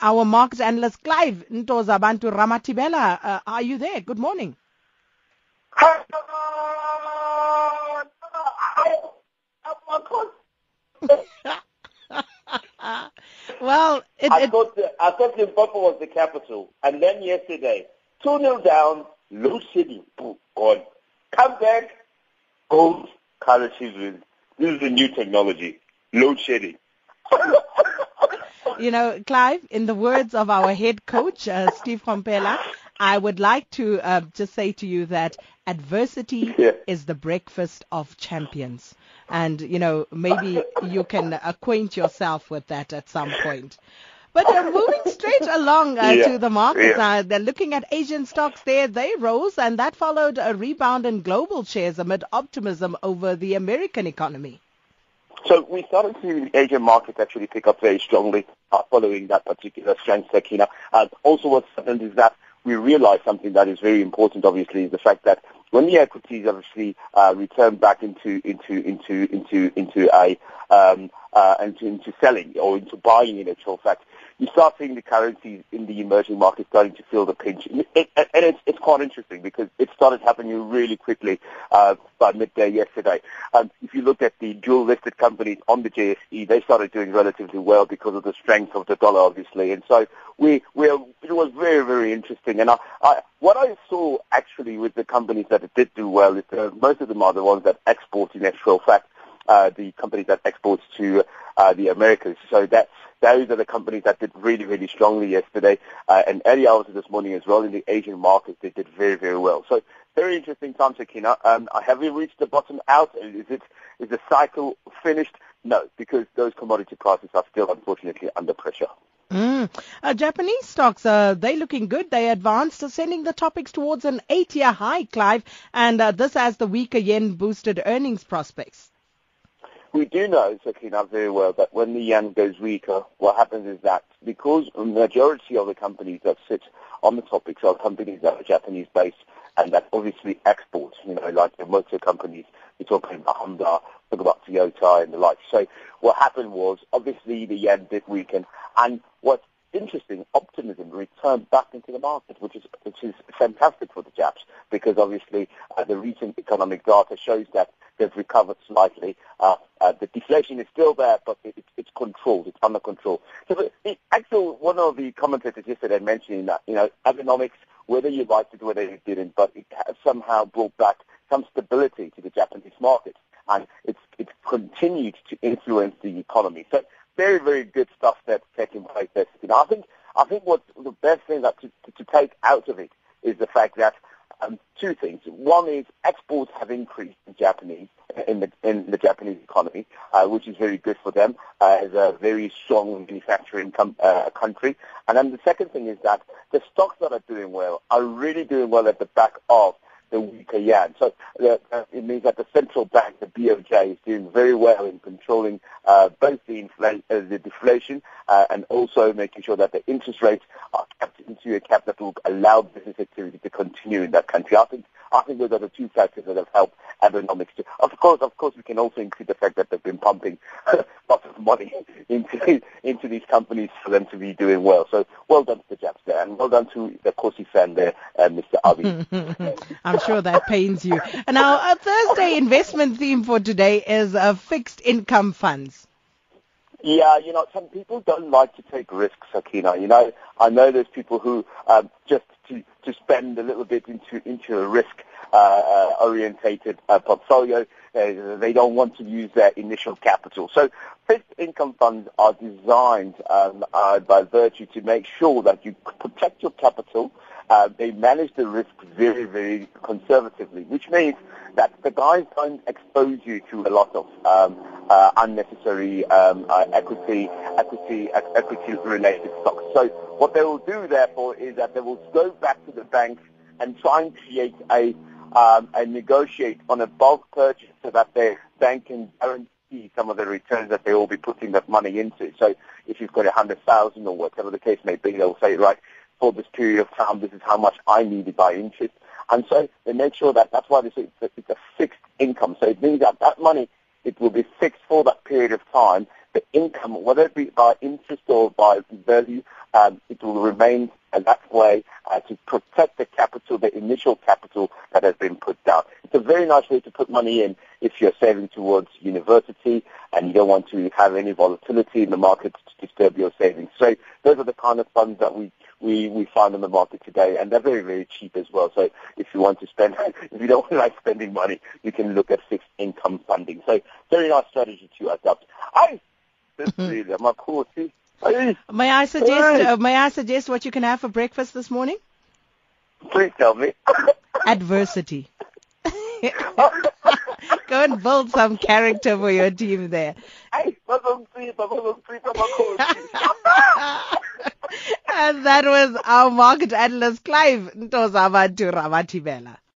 our market analyst Clive Ntoza Bantu Ramathibela. Uh, are you there? Good morning. well, it, I, thought the, I thought Limpopo was the capital, and then yesterday, 2 0 down, low city, gone. Come back, gold, currencies win. This is the new technology, load shedding. you know, Clive, in the words of our head coach, uh, Steve Komphela, I would like to uh, just say to you that adversity yeah. is the breakfast of champions. And, you know, maybe you can acquaint yourself with that at some point. But uh, moving straight along uh, yeah. to the markets, yeah. uh, they're looking at Asian stocks there. They rose, and that followed a rebound in global shares amid optimism over the American economy. So we started to see the Asian markets actually pick up very strongly uh, following that particular strength, Sakina. Uh, also what's happened is that we realized something that is very important, obviously, is the fact that when the equities obviously uh, return back into into into into into a um, uh, into, into selling or into buying in actual fact, you start seeing the currencies in the emerging markets starting to feel the pinch. It, and it's, it's quite interesting because it started happening really quickly uh, by midday yesterday. Um, if you look at the dual-listed companies on the JSE, they started doing relatively well because of the strength of the dollar, obviously. And so we, we it was very, very interesting. And I, I, what I saw actually with the companies that did do well is uh, most of them are the ones that export in actual fact. Uh, the companies that export to uh, the Americas. So that those are the companies that did really, really strongly yesterday. Uh, and early hours of this morning as well in the Asian markets, they did very, very well. So very interesting time, Sakina. Um, have we reached the bottom out? Is it is the cycle finished? No, because those commodity prices are still unfortunately under pressure. Mm. Uh, Japanese stocks, uh, they looking good. They advanced, sending the TOPIX towards an eight-year high, Clive, and uh, this as the weaker yen boosted earnings prospects. We do know, Sakina, very well that when the yen goes weaker, what happens is that because the majority of the companies that sit on the TOPIX are companies that are Japanese-based and that obviously export, you know, like the motor companies, we're talking about Honda, talk about Toyota and the like. So what happened was, obviously the yen did weaken, and what's interesting, optimism returned back into the market, which is which is fantastic for the Japs because obviously uh, the recent economic data shows that they've recovered slightly. Uh, uh, the deflation is still there, but it, it, it's controlled. It's under control. So the, the actual one of the commentators yesterday mentioning that you know economics, whether you liked it, or whether you didn't, but it has somehow brought back some stability to the Japanese market, and it's it's continued to influence the economy. So very very good stuff that's taking place. You know, I think I think what the best thing that to, to, to take out of it is the fact that um, two things. One is exports have increased in Japanese in the in the Japanese economy, uh, which is very good for them uh, as a very strong manufacturing com- uh, country. And then the second thing is that the stocks that are doing well are really doing well at the back of the weaker yen. So uh, it means that the central bank, the BOJ, is doing very well in controlling uh, both the, infl- uh, the deflation uh, and also making sure that the interest rates are kept into a cap that will allow business activity to continue in that country. I think I think those are the two factors that have helped Abenomics. Of course, of course, we can also include the fact that they've been pumping lots of money into into these companies for them to be doing well. So well done to the Japs there, and well done to the Kosi fan there, uh, Mr. Abe. I'm sure that pains you. And our, Thursday investment theme for today is uh, fixed income funds. Yeah, you know, some people don't like to take risks, Sakina. You know, I know there's people who um, just to, to spend a little bit into into a risk orientated uh, portfolio. Uh, they don't want to use their initial capital. So fixed income funds are designed um, uh, by virtue to make sure that you protect your capital. Uh, they manage the risk very, very conservatively, which means that the guys don't expose you to a lot of um, uh, unnecessary um, uh, equity, equity, equity-related stocks. So what they will do, therefore, is that they will go back to the banks and try and create a um, and negotiate on a bulk purchase so that their bank can guarantee some of the returns that they will be putting that money into. So if you've got a hundred thousand or whatever the case may be, they'll say, right, for this period of time, this is how much I needed by interest. And so they make sure that that's why they say it's a, it's a fixed income. So it means that that money, it will be fixed for that period of time the income, whether it be by interest or by value, um, it will remain that way uh, to protect the capital, the initial capital that has been put down. It's a very nice way to put money in if you're saving towards university and you don't want to have any volatility in the market to disturb your savings. So those are the kind of funds that we we, we find in the market today, and they're very, very cheap as well. So if you want to spend, if you don't like spending money, you can look at fixed income funding. So very nice strategy to adopt. I, mm-hmm. May I suggest? Uh, may I suggest what you can have for breakfast this morning? Please tell me. Adversity. Go and build some character for your team there. and that was our market analyst Clive Ntozabantu Ramathibela.